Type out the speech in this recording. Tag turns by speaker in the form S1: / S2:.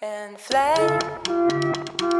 S1: and fly.